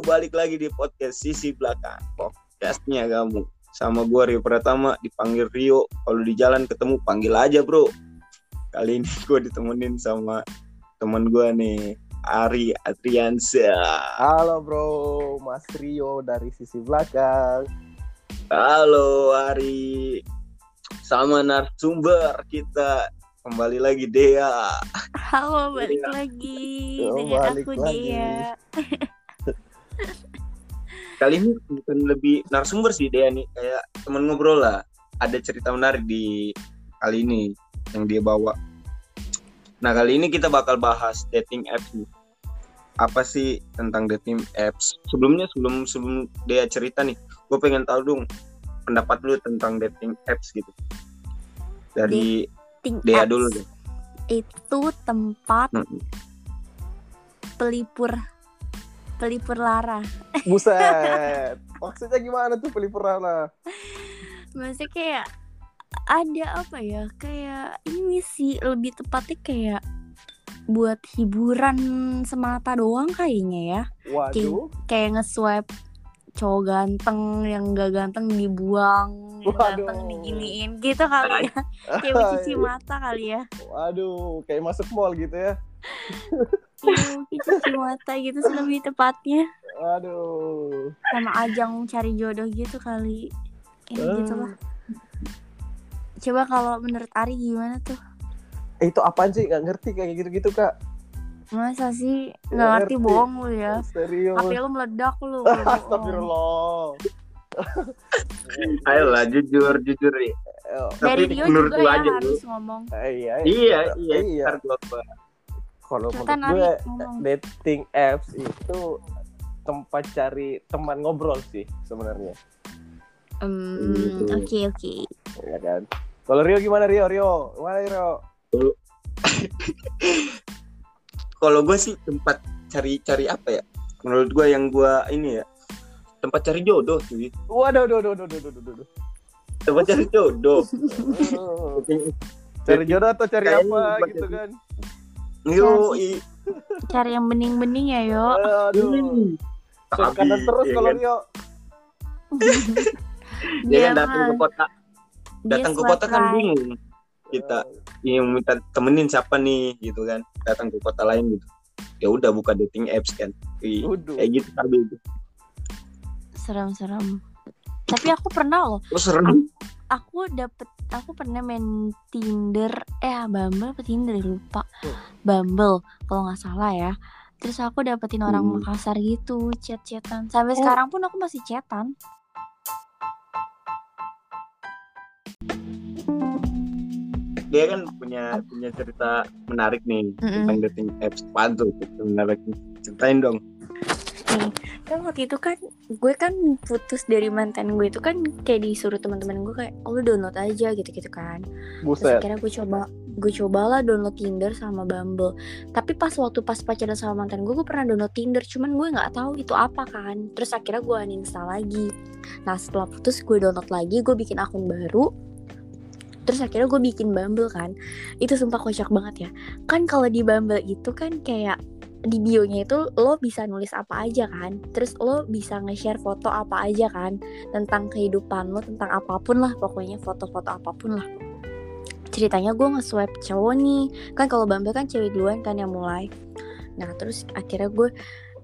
balik lagi di podcast sisi belakang podcastnya kamu. Sama gue Rio Pratama dipanggil Rio. Kalau di jalan ketemu panggil aja bro. Kali ini gue ditemenin sama teman gue nih Ari Adriansa Halo bro, Mas Rio dari sisi belakang. halo Ari. Sama narasumber kita. Kembali lagi Dea. Halo, balik Iya. lagi. Oh, dengan balik aku lagi. dia. kali ini bukan lebih narasumber sih Dea nih. Kayak teman ngobrol lah. Ada cerita menarik di kali ini yang dia bawa. Nah kali ini kita bakal bahas dating apps nih. Apa sih tentang dating apps? Sebelumnya sebelum sebelum Dea cerita nih gue pengen tahu dong pendapat lu tentang dating apps gitu. Dari Ting Dea apps dulu deh. Itu tempat Hmm. pelipur pelipur lara. Buset. Maksudnya gimana tuh pelipur Rana? Maksudnya kayak ada apa ya? Kayak ini sih lebih tepatnya kayak buat hiburan semata doang kayaknya ya. Waduh. Kayak nge-swipe cowok ganteng yang gak ganteng dibuang, Waduh. ganteng diginiin gitu kali ya. Kayak mencuci mata kali ya. Waduh, kayak masuk mall gitu ya. Iya, cuci mata gitu sih lebih tepatnya Waduh. sama ajang cari jodoh gitu kali kayak Ah. gitu lah coba kalau menurut Ari gimana tuh Eh itu apaan sih? Gak ngerti kayak gitu-gitu kak. masa sih nggak ngerti ngerti. bohong lu ya Serius. HP lu meledak lu. Astagfirullah. ayolah jujur jujur nih Eh, dari Tapi Rio menurut juga lu ya aja, harus ngomong eh, iya, iya iya, Iya. Kalau menurut gue Ari, ngomong. dating apps itu tempat cari teman ngobrol sih sebenarnya. Gitu. oke oke Ya kan? Kalau Rio gimana Rio? Rio, gimana Rio? kalau gue sih tempat cari cari apa ya menurut gue yang gue ini ya tempat cari jodoh sih Waduh, waduh, waduh, waduh, waduh, waduh, tempat cari jodoh Oh, cari jodoh atau cari apa gitu kan? Yo i. Cari yang bening-bening ya yo. Aduh. Swipe kanan terus Iya kalau kan? Rio. dia Dia kan datang ke kota. Datang ke kota kan bingung. Kita yang minta temenin siapa nih gitu kan. Datang ke kota lain gitu. Ya udah buka dating apps kan. Kayak gitu tadi. Itu serem-serem. Tapi aku pernah loh. Terus serem. Aku dapet aku pernah main Tinder eh Bumble apa Tinder ya, lupa Hmm. Bumble kalau nggak salah ya terus aku dapetin orang Hmm. Makassar gitu chat-chatan sampai Oh. sekarang pun aku masih chatan dia kan punya punya cerita menarik nih Mm-mm. tentang dating apps cerita menarik ceritain dong kan waktu itu kan gue kan putus dari mantan gue itu kan kayak disuruh teman-teman gue kayak oh, lu download aja gitu-gitu kan. Terus Buset. akhirnya gue coba gue cobalah download Tinder sama Bumble. Tapi pas waktu pas pacaran sama mantan gue gue pernah download Tinder cuman gue nggak tahu itu apa kan. Terus akhirnya gue uninstall lagi. Nah setelah putus gue download lagi gue bikin akun baru. Terus akhirnya gue bikin Bumble kan. Itu sumpah kocak banget ya. Kan kalau di Bumble itu kan kayak di bionya itu lo bisa nulis apa aja kan. Terus lo bisa nge-share foto apa aja kan. Tentang kehidupan lo tentang apa pun lah pokoknya foto-foto apa pun lah. Ceritanya gue nge-swipe cowok nih. Kan kalau Bumble kan cewek duluan kan yang mulai. Nah terus akhirnya gue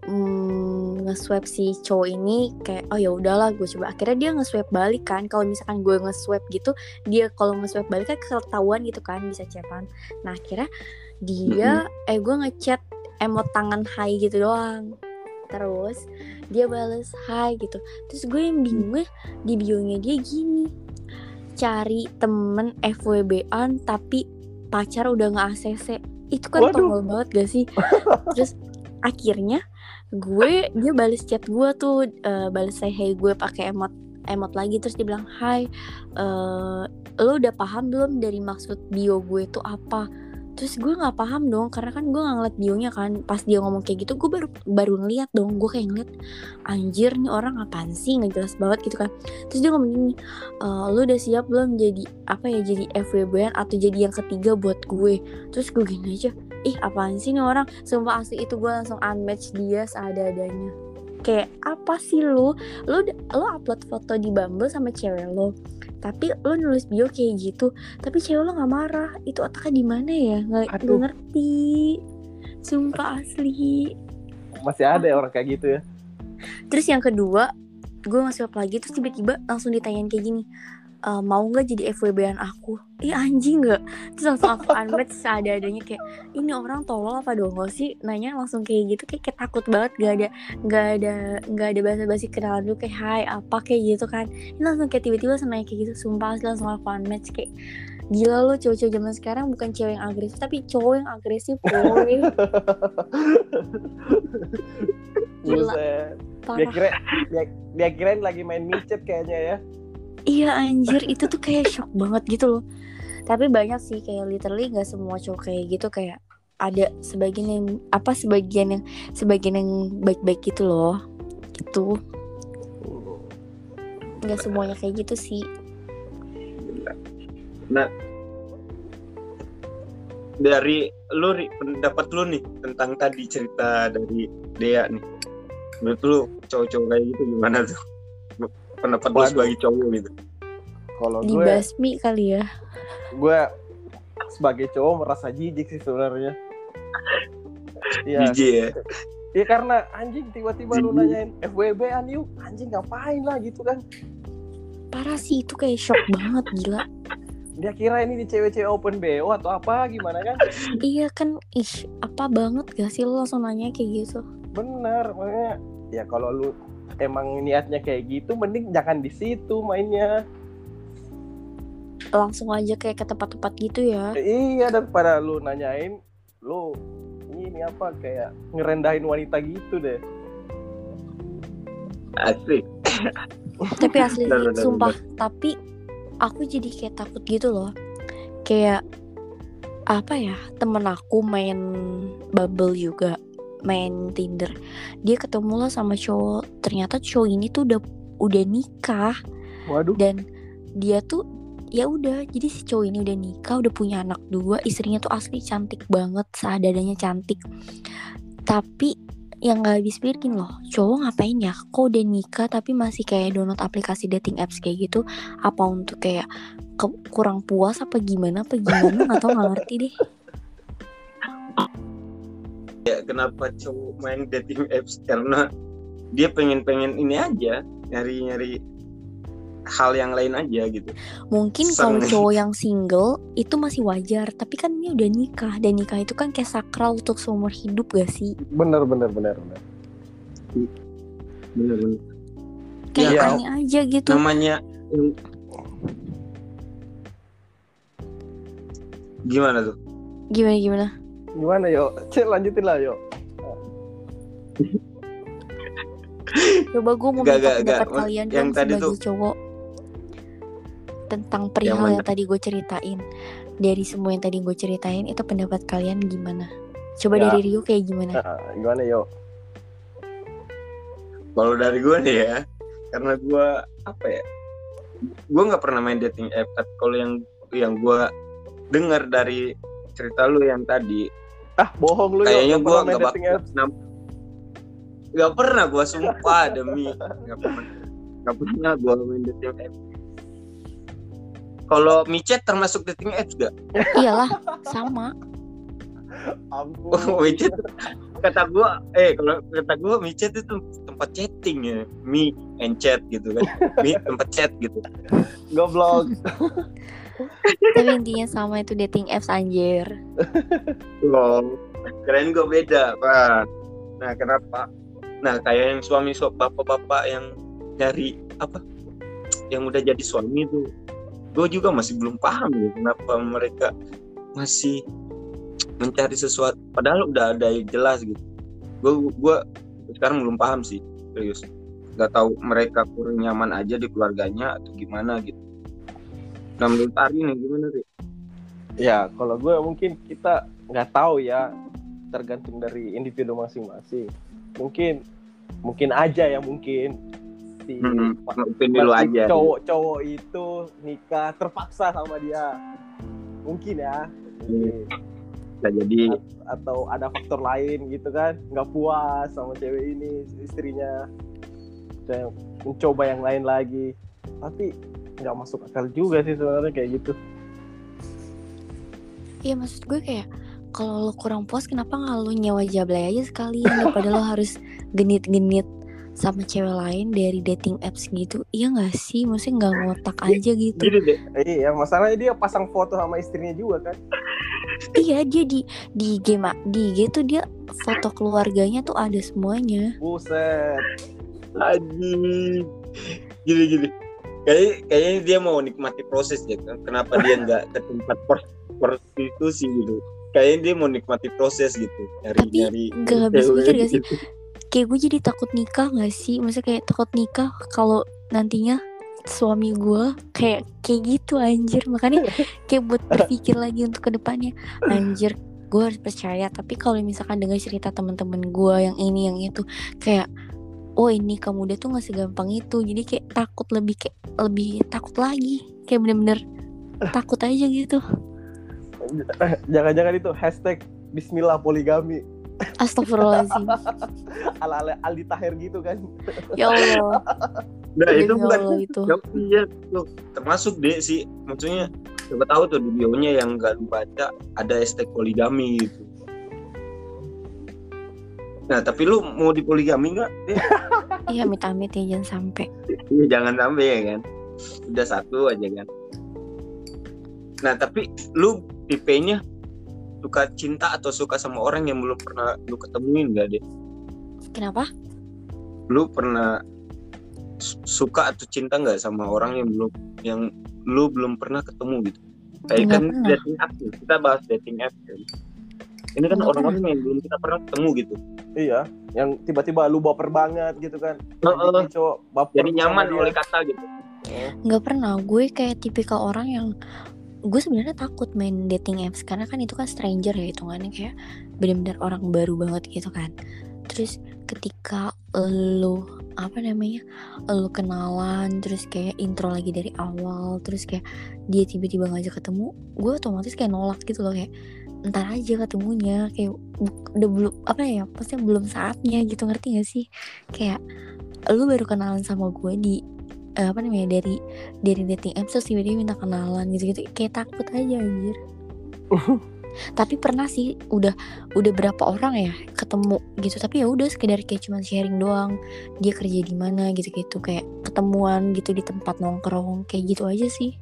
mm, nge-swipe si cowok ini kayak oh ya udahlah gue coba. Akhirnya dia nge-swipe balik kan. Kalau misalkan gue nge-swipe gitu dia kalau nge-swipe balik kan ketahuan gitu kan bisa chatan. Nah akhirnya dia eh gue ngechat emot tangan hai gitu doang. Terus dia bales hai gitu. Terus gue yang bingung ya, di bionya dia gini. Cari temen FWB-an tapi pacar udah nggak ACC itu kan tongol banget gak sih? Terus akhirnya gue dia balas chat gue tuh eh, balas say hey gue pakai emot emot lagi. Terus dia bilang hai eh lo udah paham belum dari maksud bio gue itu apa terus gue nggak paham dong karena kan gue nggak ngeliat bionya kan. Pas dia ngomong kayak gitu gue baru baru ngeliat dong. Gue kayak ngeliat anjir nih orang apaan sih? Nggak jelas banget gitu kan. Terus dia ngomong gini e, lu udah siap belum jadi apa ya jadi FWB atau jadi yang ketiga buat gue? Terus gue gini aja ih apaan sih nih orang? Sumpah asli itu gue langsung unmatch dia seada-adanya kayak apa sih lu? Lu lu upload foto di Bumble sama cewek lo tapi lu nulis bio kayak gitu tapi cewek lo nggak marah. Itu otaknya di mana ya? Nggak ngerti. Sumpah asli. Masih ada ya orang kayak gitu ya. terus yang kedua gue ngasih lagi terus tiba-tiba langsung ditanyain kayak gini "E, mau nggak jadi FWB-an aku? Ih anjing nggak. Terus langsung aku unmatch seadanya kayak ini orang tolol apa dong sih? Nanya langsung kayak gitu kayak, kayak takut banget gak ada nggak ada nggak ada bahasa basi kenalan dulu kayak hai apa? kayak gitu kan. Ini langsung kayak tiba-tiba nanya kayak gitu sumpah langsung aku unmatch kayak gila lo cowok-cowok zaman sekarang bukan cewek yang agresif tapi cowok yang agresif boy. Gila. Buset. Dia parah. kira dia, dia kirain lagi main micet kayaknya ya. Iya anjir itu tuh kayak shock banget gitu loh. Tapi banyak sih kayak literally nggak semua cowok kayak gitu kayak ada sebagian yang apa sebagian yang sebagian yang baik-baik gitu loh. Gitu. Nggak semuanya kayak gitu sih. Nah, dari lu pendapat lu nih tentang tadi cerita dari Dea nih. Menurut lu cowok-cowok kayak gitu gimana tuh? Pendapat lu sebagai cowok gitu. Kalau gue Dibasmi kali ya. gue sebagai cowok merasa jijik sih sebenarnya. Iya, DJ ya. iya karena anjing tiba-tiba lu Jijik. nanyain FWB an yuk, anjing ngapain lah gitu kan. Parah sih itu kayak shock banget gila. Dia kira ini di cewek-cewek open BO atau apa gimana kan? Iya kan ih apa banget gak sih lo langsung nanya kayak gitu. Bener, makanya ya kalau lu emang niatnya kayak gitu mending jangan di situ mainnya. Langsung aja kayak ke tempat-tempat gitu ya. Iya daripada lu nanyain lu ini apa kayak ngerendahin wanita gitu deh. Asik. tapi asli benar, sumpah tapi aku jadi kayak takut gitu loh kayak apa ya temen aku main Bumble juga main Tinder. Dia ketemu lah sama cowok. Ternyata cowok ini tuh udah udah nikah. Waduh. dan dia tuh ya udah jadi si cowok ini udah nikah udah punya anak dua istrinya tuh asli cantik banget seadanya cantik. Tapi yang nggak habis pikir loh cowok ngapain ya? Kok udah nikah tapi masih kayak download aplikasi dating apps kayak gitu? Apa untuk kayak ke- kurang puas apa gimana apa gimana? Nggak tau nggak ngerti deh Ya kenapa cowok main dating apps karena dia pengen-pengen ini aja, nyari-nyari hal yang lain aja gitu. mungkin kalau cowok yang single itu masih wajar tapi kan ini udah nikah dan nikah itu kan kayak sakral untuk seumur hidup gak sih Bener bener bener bener. Bener-bener. kayak Iya. aneh aja gitu Namanya gimana tuh? gimana gimana Gimana yo? Cek lanjutin lah yo. coba gue mau Gak, minta gak, pendapat gak. kalian Yang tadi sebagai tuh- cowok tentang perihal mana? yang tadi gue ceritain dari semua yang tadi gue ceritain itu pendapat kalian gimana coba Ya. dari Rio kayak gimana Nah, gimana yo? Kalau dari gue nih ya, karena gue apa ya? Gue nggak pernah main dating app. Tapi kalau yang yang gue dengar dari cerita lu yang tadi, Ah bohong lu kayaknya gue main nggak bakal apps. nggak pernah gue sumpah demi nggak pernah nggak pernah gue main dating app. Kalau micet termasuk dating apps gak? iyalah sama Ampun. Oh, micet kata gue, eh kalau kata gue micet itu tempat chatting ya, me and chat gitu kan, me tempat chat gitu. Goblok. tapi intinya sama itu dating apps anjir Wow, keren gue beda, Pak. Nah, kenapa? Nah, kayak yang suami so bapak-bapak yang nyari apa? Yang udah jadi suami tuh, gue juga masih belum paham ya kenapa mereka masih mencari sesuatu. Padahal udah ada yang jelas gitu. Gue gue sekarang belum paham sih, serius. Gak tahu mereka kurang nyaman aja di keluarganya atau gimana gitu. Nah, menurut Ari nih gimana sih? Ya, kalau gue mungkin kita nggak tahu ya, tergantung dari individu masing-masing. Mungkin, mungkin aja ya mungkin si Hmm, pa- opini lu si aja. cowok-cowok itu nikah terpaksa sama dia. Mungkin ya. Hmm. bisa jadi atau ada faktor lain gitu kan nggak puas sama cewek ini istrinya saya mencoba yang lain lagi tapi nggak masuk akal juga sih sebenarnya kayak gitu. Iya maksud gue kayak kalau lo kurang puas kenapa nggak lo nyewa jablay aja sekalian? Daripada lo harus genit-genit sama cewek lain dari dating apps gitu. Iya nggak sih? Maksudnya nggak ngotak aja gitu. Gini deh. Iya masalahnya dia pasang foto sama istrinya juga kan. Iya dia di di ma- di IG tuh dia foto keluarganya tuh ada semuanya. Buset. Anjing. Gini gini. Kayaknya, kayaknya dia mau nikmati proses ya. Kenapa dia nggak ke tempat per- prostitusi gitu. Kayaknya dia mau nikmati proses gitu. Nyari Tapi nyari. nggak habis pikir gak sih? gitu. kayak gue jadi takut nikah gak sih maksudnya kayak takut nikah kalau nantinya suami gue kayak kayak gitu anjir makanya kayak buat berpikir lagi untuk ke depannya anjir gue harus percaya tapi kalau misalkan dengar cerita teman-teman gue yang ini yang itu kayak oh ini kamu udah tuh nggak segampang itu. Jadi kayak takut lebih kayak lebih takut lagi. Kayak bener-bener takut aja gitu. Jangan-jangan itu hashtag Bismillah poligami. Astagfirullahaladzim. Ala ala Aldi Taher gitu kan. Ya Allah. Nah itu bukan. Itu. Ya, tuh termasuk deh sih. Maksudnya coba tahu tuh di bionya yang nggak lu baca ada hashtag poligami gitu. Nah tapi lu mau di poligami nggak? Iya amit-amit ya jangan sampai Iya jangan sampai ya kan. Udah satu aja kan. Nah tapi lu tipenya suka cinta atau suka sama orang yang belum pernah lu ketemuin gak deh? kenapa Lu pernah su- suka atau cinta nggak sama orang yang belum yang lu belum pernah ketemu gitu? Kayak kan pernah. dating app nih. Kita bahas dating app kan. Ini kan orang-orang yang belum kita pernah ketemu gitu. Iya yang tiba-tiba lu baper banget gitu kan. Heeh. Jadi cowok baper Jadi nyaman oleh kata gitu. nggak pernah. Gue kayak tipikal orang yang gue sebenarnya takut main dating apps. Karena kan itu kan stranger ya hitungannya. Kayak benar-benar orang baru banget gitu kan. Terus ketika lo apa namanya lo kenalan terus kayak intro lagi dari awal terus kayak dia tiba-tiba ngajak ketemu gue otomatis kayak nolak gitu loh. Kayak ntar aja ketemunya kayak udah belum apa ya pasti belum saatnya gitu ngerti gak sih kayak lu baru kenalan sama gue di eh, apa namanya dari dari dating apps terus tiba-tiba minta kenalan gitu-gitu kayak takut aja anjir tapi pernah sih udah udah berapa orang ya ketemu gitu tapi ya udah sekedar kayak cuman sharing doang dia kerja di mana gitu-gitu kayak ketemuan gitu di tempat nongkrong kayak gitu aja sih.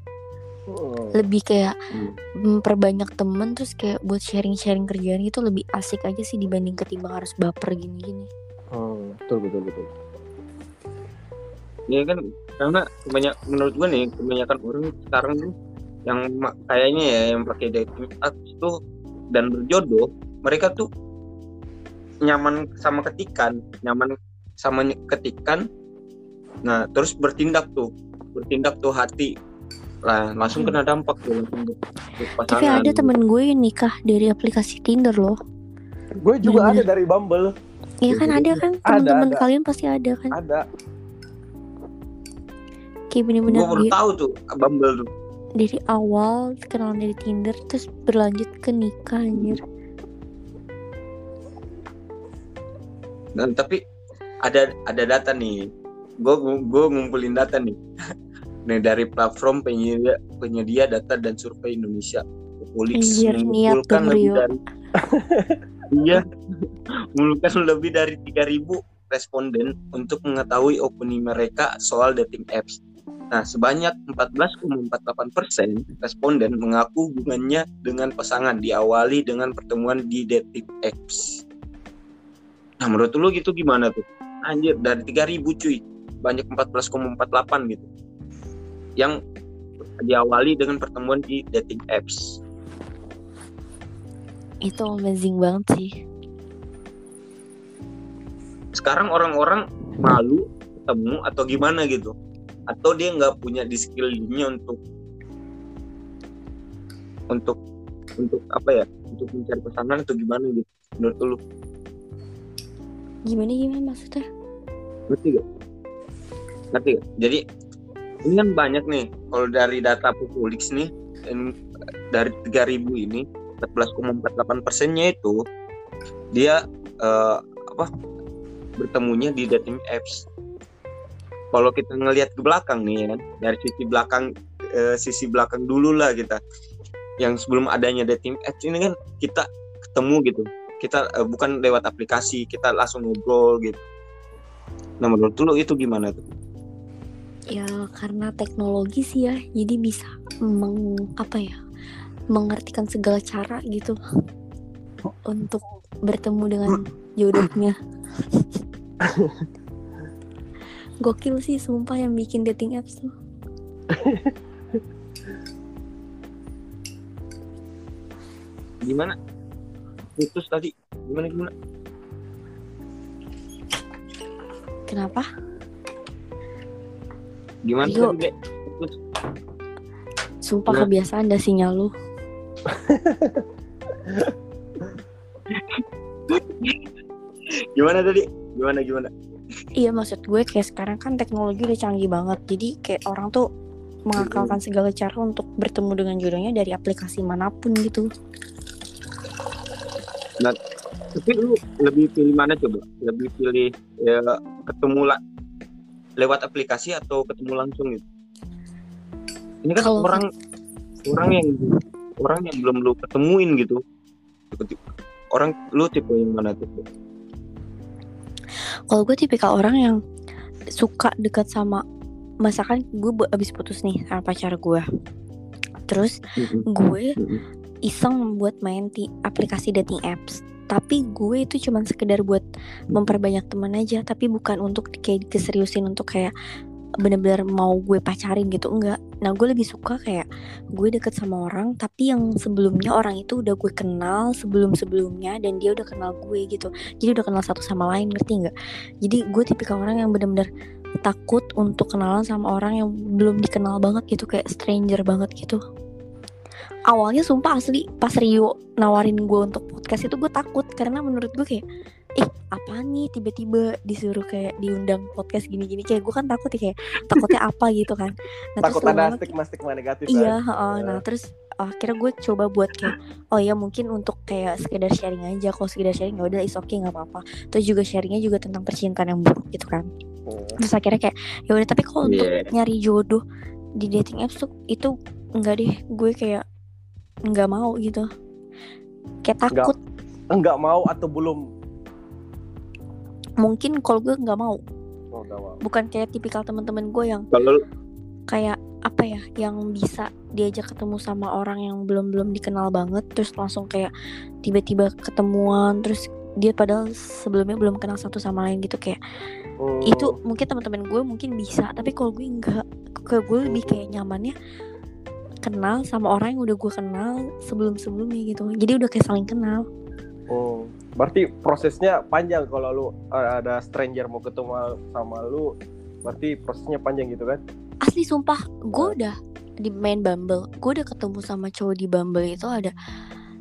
Lebih kayak Hmm. memperbanyak temen terus kayak buat sharing-sharing kerjaan gitu lebih asik aja sih dibanding ketimbang harus baper gini-gini. Hmm, betul betul betul. Iya kan karena banyak menurut gue nih kebanyakan orang sekarang tuh yang kayaknya ya yang pakai dating apps tuh dan berjodoh mereka tuh nyaman sama ketikan nyaman sama ketikan. Nah terus bertindak tuh bertindak tuh hati lah langsung kena dampak tuh Hmm. tapi ada temen gue yang nikah dari aplikasi Tinder loh. Gue juga Bener. ada dari Bumble. Iya kan ada kan? Teman-teman kalian pasti ada kan? Ada. Kayak bener-bener gue baru tahu tuh Bumble tuh. dari awal kenalan dari Tinder terus berlanjut ke nikah anjir. Dan tapi ada ada data nih. Gue gue ngumpulin data nih nih dari platform penyedia penyedia data dan survei Indonesia niat mengumpulkan lebih dari iya mengumpulkan lebih dari 3000 responden untuk mengetahui opini mereka soal dating apps. Nah, sebanyak 14,48 persen responden mengaku hubungannya dengan pasangan diawali dengan pertemuan di dating apps. Nah, menurut lu gitu gimana tuh? Anjir, dari 3000 cuy, banyak 14,48 gitu. Yang diawali dengan pertemuan di dating apps. itu amazing banget sih Sekarang orang-orang malu ketemu atau gimana gitu. Atau dia nggak punya di skillnya untuk untuk untuk apa ya? Untuk mencari pasangan atau gimana gitu. Menurut lu? gimana gimana maksudnya ngerti gak? ngerti gak? jadi ini kan banyak nih kalau dari data Populix nih dari 3000 ini 14,48 persennya itu dia eh, apa bertemunya di dating apps. Kalau kita ngelihat ke belakang nih ya dari sisi belakang eh, sisi belakang dulu lah kita yang sebelum adanya dating apps ini kan kita ketemu gitu. Kita eh, bukan lewat aplikasi kita langsung ngobrol gitu. Nah menurut lu itu gimana tuh Ya karena teknologi sih ya, jadi bisa meng apa ya, mengartikan segala cara gitu untuk bertemu dengan jodohnya. Gokil sih sumpah yang bikin dating apps tuh. gimana Putus tadi gimana gimana Kenapa? Gimana Yo. Putus. Sumpah Ya. kebiasaan dah sinyal lu. gimana tadi gimana gimana Iya maksud gue kayak sekarang kan teknologi udah canggih banget Jadi kayak orang tuh mengakalkan segala cara untuk bertemu dengan jodohnya dari aplikasi mana pun gitu tapi lu lebih pilih mana coba lebih pilih ya ketemu lah lewat aplikasi atau ketemu langsung gitu? Ini kan Kalau- orang orang yang orang yang belum lu ketemuin gitu. Orang lu tipe yang mana tuh Kalau gue tipikal orang yang suka dekat sama Misalkan gue abis putus nih sama pacar gue Terus gue iseng buat main di aplikasi dating apps tapi gue itu cuman sekedar buat memperbanyak teman aja. Tapi bukan untuk kayak keseriusin untuk kayak bener-bener mau gue pacarin gitu enggak. Nah gue lebih suka kayak gue deket sama orang tapi yang sebelumnya orang itu udah gue kenal sebelum sebelumnya dan dia udah kenal gue gitu. Jadi udah kenal satu sama lain ngerti nggak jadi gue tipikal orang yang bener-bener takut untuk kenalan sama orang yang belum dikenal banget gitu kayak stranger banget gitu awalnya sumpah asli pas Rio nawarin gue untuk podcast itu gue takut karena menurut gue kayak ih apa nih tiba-tiba disuruh kayak diundang podcast gini-gini kayak gue kan takut ya kayak takutnya apa gitu kan nah, terus Takut ada lama-lama stigma-stigma negatif iya kan? heeh. Iya. nah terus akhirnya gue coba buat kayak oh ya mungkin untuk kayak sekedar sharing aja kalau sekedar sharing ya udah is okay nggak apa-apa terus juga sharingnya juga tentang percintaan yang buruk gitu kan Hmm. terus akhirnya kayak ya udah tapi kalau untuk Iya. nyari jodoh di dating apps tuh itu enggak deh gue kayak nggak mau gitu kayak Nggak. takut Enggak mau atau belum? mungkin kalau gue nggak mau Oh, enggak mau. bukan kayak tipikal teman-teman gue yang kalau kayak apa ya yang bisa diajak ketemu sama orang yang belum belum dikenal banget terus langsung kayak tiba-tiba ketemuan terus dia padahal sebelumnya belum kenal satu sama lain gitu kayak Hmm. itu mungkin teman-teman gue mungkin bisa tapi kalau gue enggak ke gue lebih kayak nyamannya kenal sama orang yang udah gue kenal sebelum sebelumnya gitu. Jadi udah kayak saling kenal. Hmm. Berarti prosesnya panjang kalau lu eh, ada stranger mau ketemu sama lu, berarti prosesnya panjang gitu kan? asli sumpah gue udah di main Bumble. Gue udah ketemu sama cowok di Bumble itu ada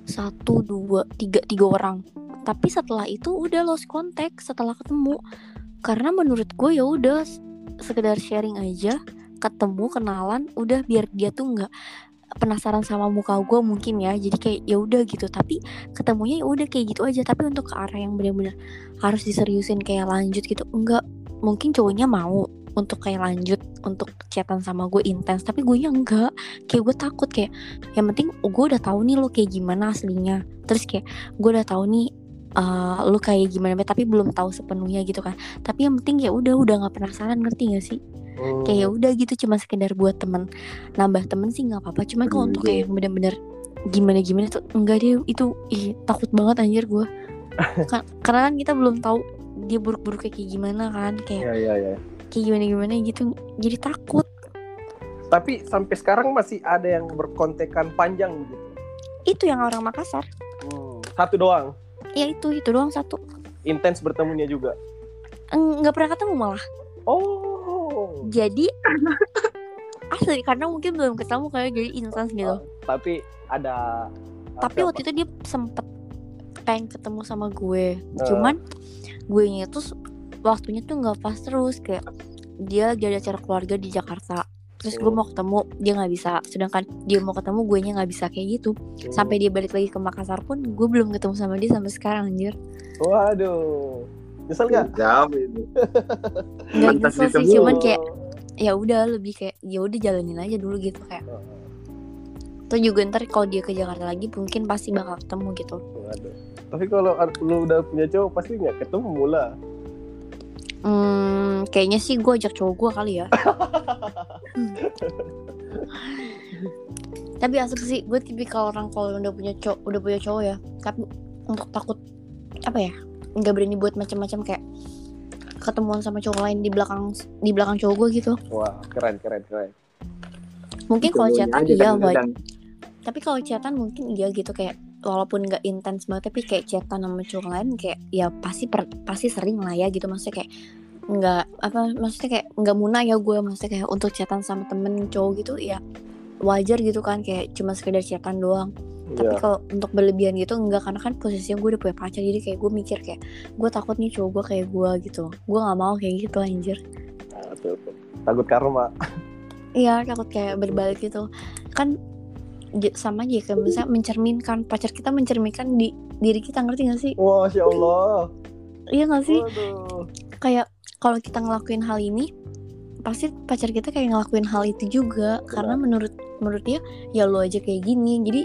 satu dua tiga tiga orang. Tapi setelah itu udah lost contact setelah ketemu. Karena menurut gue ya udah sekedar sharing aja ketemu kenalan udah biar dia tuh nggak penasaran sama muka gue mungkin ya. Jadi kayak ya udah gitu. Tapi ketemunya ya udah kayak gitu aja. Tapi untuk ke arah yang benar-benar harus diseriusin kayak lanjut gitu enggak. Mungkin cowoknya mau untuk kayak lanjut untuk chatan sama gue intens tapi gue nya enggak. Kayak gue takut kayak yang penting gue udah tahu nih lo kayak gimana aslinya. Terus kayak gue udah tahu nih eh lo kayak gimana tapi belum tahu sepenuhnya gitu kan. Tapi yang penting ya udah udah nggak penasaran ngerti gak sih Hmm. kayak ya udah gitu cuma sekedar buat temen nambah temen sih nggak apa-apa cuman kalau untuk iya. kayak bener-bener gimana gimana tuh enggak deh itu ih, takut banget anjir gue Ka- karena kan kita belum tahu dia buruk-buruknya kayak gimana kan kayak Iya, iya, iya. kayak gimana gimana gitu jadi takut Tapi sampai sekarang masih ada yang berkontekan panjang gitu. itu yang orang Makassar Hmm. Satu doang. ya itu itu doang satu Intens bertemunya juga. Nggak pernah ketemu malah Oh. Jadi asli karena mungkin belum ketemu kayak jadi intens gitu. Tapi ada tapi apa- waktu itu dia sempet pengen ketemu sama gue. Eh. cuman gue itu s- waktunya tuh nggak pas terus. Kayak dia lagi ada acara keluarga di Jakarta. Terus gue Hmm. mau ketemu dia nggak bisa. Sedangkan dia mau ketemu gue nya nggak bisa. Kayak gitu. Hmm. sampai dia balik lagi ke Makassar pun gue belum ketemu sama dia sampai sekarang anjir. Waduh. Nyesel gak? Nggak Pantas nyesel sih cuman kayak ya udah lebih kayak ya udah jalanin aja dulu gitu kayak. Tuh juga ntar kalau dia ke Jakarta lagi mungkin pasti bakal ketemu gitu. Waduh. Tapi kalau lu udah punya cowok pasti nggak ketemu lah. hmm, kayaknya sih gue ajak cowok gue kali ya. Tapi asik sih gue tipikal orang kalau udah punya cowok udah punya cowok ya. Tapi untuk takut apa ya nggak berani buat macam-macam kayak ketemuan sama cowok lain di belakang di belakang cowok gue gitu. Wah, keren keren keren. mungkin kalau chatan iya tapi kalau chatan mungkin iya gitu kayak walaupun nggak intens banget tapi kayak chatan sama cowok lain kayak ya pasti per- pasti sering lah ya gitu. Maksudnya kayak nggak apa maksudnya kayak nggak muna ya gue maksudnya kayak untuk chatan sama temen cowok gitu ya wajar gitu kan kayak cuma sekedar chatan doang tapi Iya. kalau untuk berlebihan gitu enggak karena kan posisinya gue udah punya pacar jadi kayak gue mikir kayak gue takut nih cowok gue kayak gue gitu gue nggak mau kayak gitu anjir Nah, tuh, tuh. Takut karma. Iya takut kayak berbalik gitu kan sama aja kayak misalnya mencerminkan pacar kita mencerminkan di diri kita ngerti gak sih Wah, Masya Allah. iya gak sih Waduh. kayak kalau kita ngelakuin hal ini pasti pacar kita kayak ngelakuin hal itu juga karena menurut menurut dia ya lo aja kayak gini jadi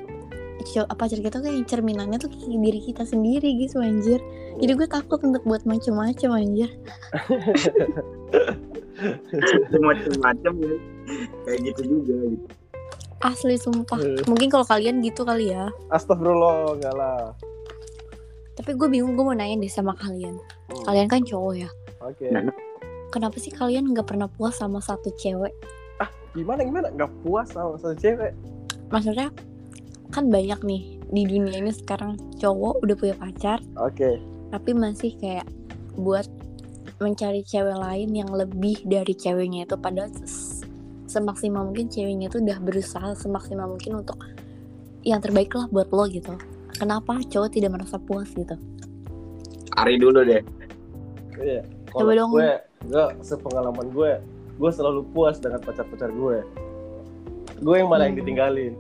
pacar kita kayak cerminannya tuh kayak diri kita sendiri gitu anjir jadi gue takut untuk buat macem-macem anjir macam-macam ya. Kayak gitu juga gitu. asli sumpah Eh. mungkin kalau kalian gitu kali ya Astagfirullah, enggak lah. tapi gue bingung gue mau nanya deh sama kalian Hmm. kalian kan cowok ya Oke. Nah. kenapa sih kalian nggak pernah puas sama satu cewek Gimana gimana? Gak puas sama satu cewek? maksudnya kan banyak nih di dunia ini sekarang cowok udah punya pacar Oke. tapi masih kayak buat mencari cewek lain yang lebih dari ceweknya itu padahal semaksimal mungkin ceweknya itu udah berusaha semaksimal mungkin untuk yang terbaik lah buat lo gitu kenapa cowok tidak merasa puas gitu Ari dulu deh. Iya. Coba Kalau dong. gue, gue sepengalaman gue, gue selalu puas dengan pacar-pacar gue. Gue yang malah yang Hmm. ditinggalin.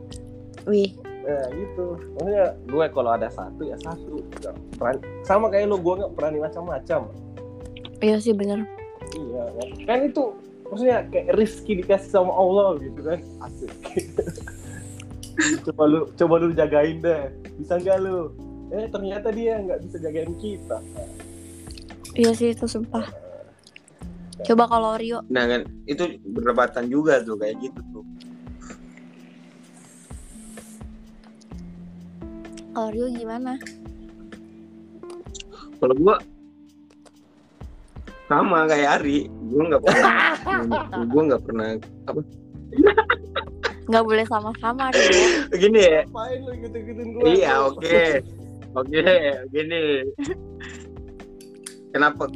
wih Ya gitu. Maksudnya gue kalau ada satu ya satu. Sama kayak lu, gue nggak berani macam-macam. iya sih bener Iya kan? Kan itu maksudnya kayak rezeki dikasih sama Allah gitu kan. Asik. coba lu coba lu jagain deh. Bisa nggak lu? Eh ternyata dia nggak bisa jagain kita. iya sih itu sumpah coba kalau Rio Nah kan itu berdebatan juga tuh kayak gitu tuh. Kalau Rio gimana Kalau gua sama kayak Ari, gua nggak pernah, gua nggak pernah apa? nggak boleh sama-sama Rio Begini ya, Ngapain lu gitu-gituin gue? Iya, oke. Oke, gini. Kenapa?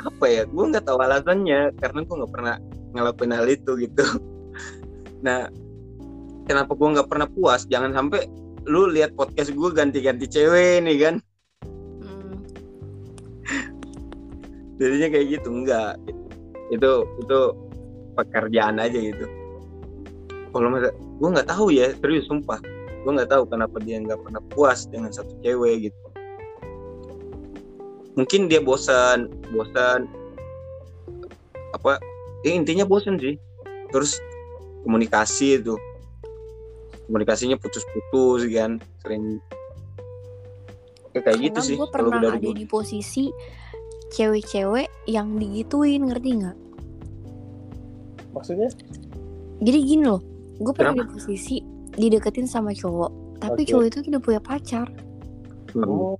Apa ya? Gue nggak tahu alasannya karena gue nggak pernah ngelakuin hal itu gitu. Nah, kenapa gue nggak pernah puas? Jangan sampai lu lihat podcast gue ganti-ganti cewek nih kan? Hmm, Jadinya kayak gitu enggak. Itu itu pekerjaan aja gitu. Kalau masa gue nggak tahu ya, serius sumpah. Gue nggak tahu kenapa dia nggak pernah puas dengan satu cewek gitu. Mungkin dia bosan, bosan apa? Ya intinya bosan sih. Terus komunikasi itu, komunikasinya putus-putus kan, sering Ya, kayak gitu sih. gue kalau pernah ada di posisi cewek-cewek yang digituin ngerti nggak Maksudnya? jadi gini loh gue pernah Kenapa? di posisi dideketin sama cowok tapi Oke. cowok itu udah punya pacar Hmm. Oh,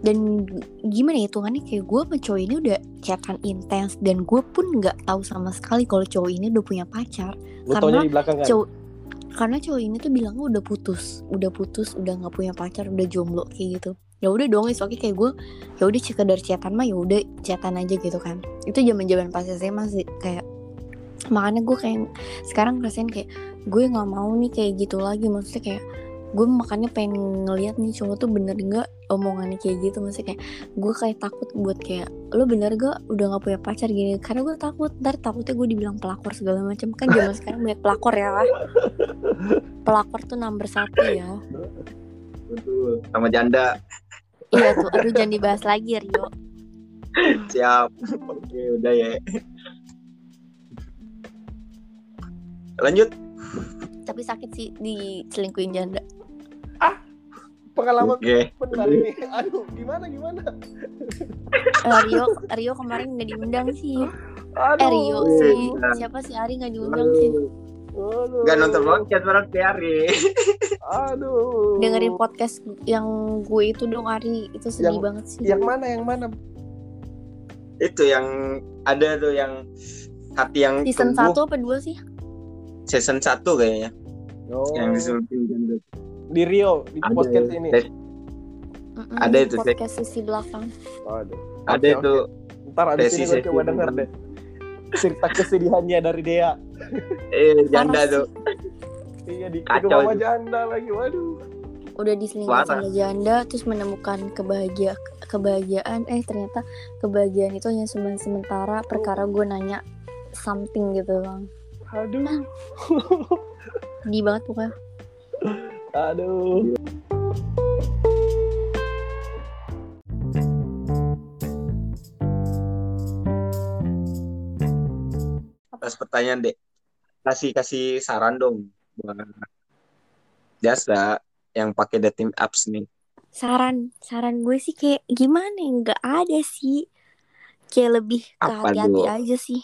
dan gimana ya hitungannya kayak gue sama cowok ini udah chatan intens dan gue pun nggak tahu sama sekali kalau cowok ini udah punya pacar lu Karena di belakangan. cowok karena cowok ini tuh bilangnya udah putus udah putus udah nggak punya pacar udah jomblo kayak gitu. Ya udah dong is oke kayak gue ya udah sekedar chatan mah ya udah chatan aja gitu kan. Itu zaman zaman pas SMA sih kayak makanya gue kayak sekarang ngerasain kayak gue nggak mau nih kayak gitu lagi. Maksudnya kayak gue makanya pengen ngeliat nih cowok tuh bener gak omongannya kayak gitu. Maksudnya kayak gue kayak takut buat kayak lo bener gak udah gak punya pacar gini? Karena gue takut ntar takutnya gue dibilang pelakor segala macam kan zaman sekarang banyak pelakor ya lah pelakor tuh nomor satu ya. Betul. Sama janda. Iya tuh aduh jangan dibahas lagi Rio. Siap. Oke udah ya. Lanjut. Tapi sakit sih diselingkuhin janda Pengalaman oke benar ini. Aduh, gimana gimana? Eh, Rio Rio kemarin nggak diundang sih Aduh. eh Rio sih siapa sih Ari nggak diundang sih Aduh. Gak nonton podcast berarti hari Aduh. dengerin podcast yang gue itu dong Ari itu sedih Yang- banget sih Yang mana yang mana? itu yang ada tuh yang hati yang season tumbuh. satu apa dua sih season 1 kayaknya Oh. yang disulupin janda di Rio di ada podcast ini. Des- Mm-mm, Ada itu, podcast sisi belakang Aduh. ada Oke, itu Ntar abis Sesi- ini gue sesi coba denger deh. Cerita kesedihannya dari Dea. eh janda tuh. Iya di Kacau di itu. janda lagi. Waduh. udah diselingkuhin Parah. sama janda terus menemukan kebahagia kebahagiaan eh ternyata kebahagiaan itu hanya cuma sementara perkara gue nanya something gitu bang Aduh. sedih banget pokoknya Aduh. Atas pertanyaan dek. Kasih kasih saran dong buat jasa yang pakai dating apps nih. Saran saran gue sih kayak gimana? Nggak ada sih. Kayak lebih ke hati-hati aja sih.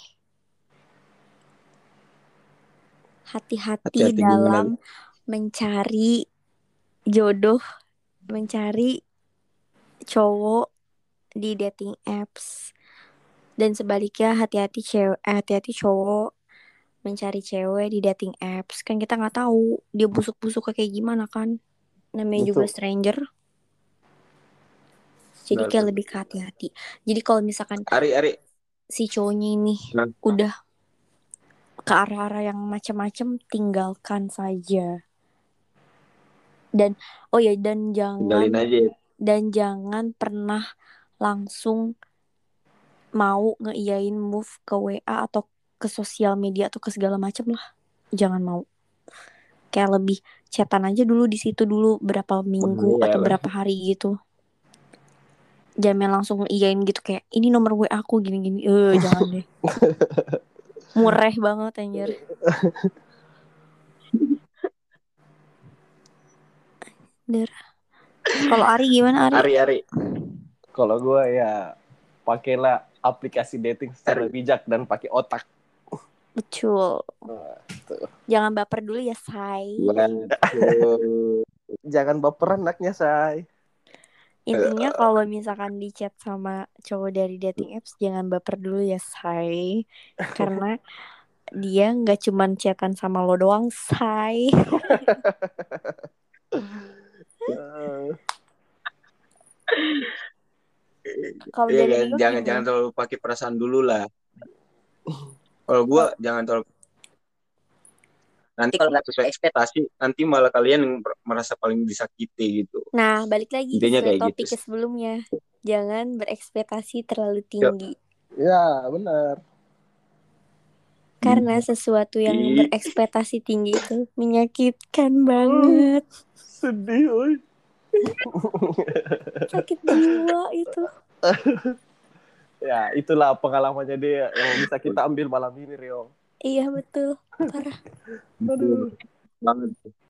Hati-hati Hati-hati dalam mencari jodoh mencari cowok di dating apps. Dan sebaliknya hati-hati cewek eh, hati-hati cowok mencari cewek di dating apps. Kan kita nggak tahu dia busuk-busuk kayak gimana kan. Namanya juga Betul. stranger. Jadi Benar, kayak betul. lebih ke hati-hati. Jadi kalau misalkan Ari Ari. si cowoknya ini Nah. udah ke arah-arah yang macam-macam tinggalkan saja dan oh ya dan tinggalin jangan aja ya. dan jangan pernah langsung mau ngeiyain move ke WA atau ke sosial media atau ke segala macam lah. Jangan mau. Kayak lebih chatan aja dulu di situ dulu berapa minggu Bahaya atau berapa hari gitu. Jangan langsung iyain gitu kayak ini nomor WA aku gini-gini. Eh jangan deh. Mureh banget anjir. Kalau Ari gimana Ari? Ari Ari Kalau gue ya pakailah aplikasi dating secara bijak dan pakai otak. Betul. Nah. Jangan baper dulu ya, say. Waduh. Jangan baperan anaknya, say. Intinya kalau misalkan di chat sama cowok dari dating apps jangan baper dulu ya, say. Karena dia nggak cuman chatan sama lo doang, say. Kalau Iya dari kan, Rio jangan gimana? jangan terlalu pakai perasaan dulu lah. Kalau gua jangan terlalu nanti kalau nggak sesuai ekspektasi nanti malah kalian yang mer- merasa paling disakiti gitu. Nah, balik lagi Intinya kayak topik gitu. sebelumnya. Jangan berekspektasi terlalu tinggi. ya, benar. Karena sesuatu yang berekspektasi tinggi itu menyakitkan banget. Sedih, oi. Sakit jiwa itu. Ya, itulah pengalamannya dia yang bisa kita ambil malam ini, Rio. Iya betul. Parah. Aduh. banget.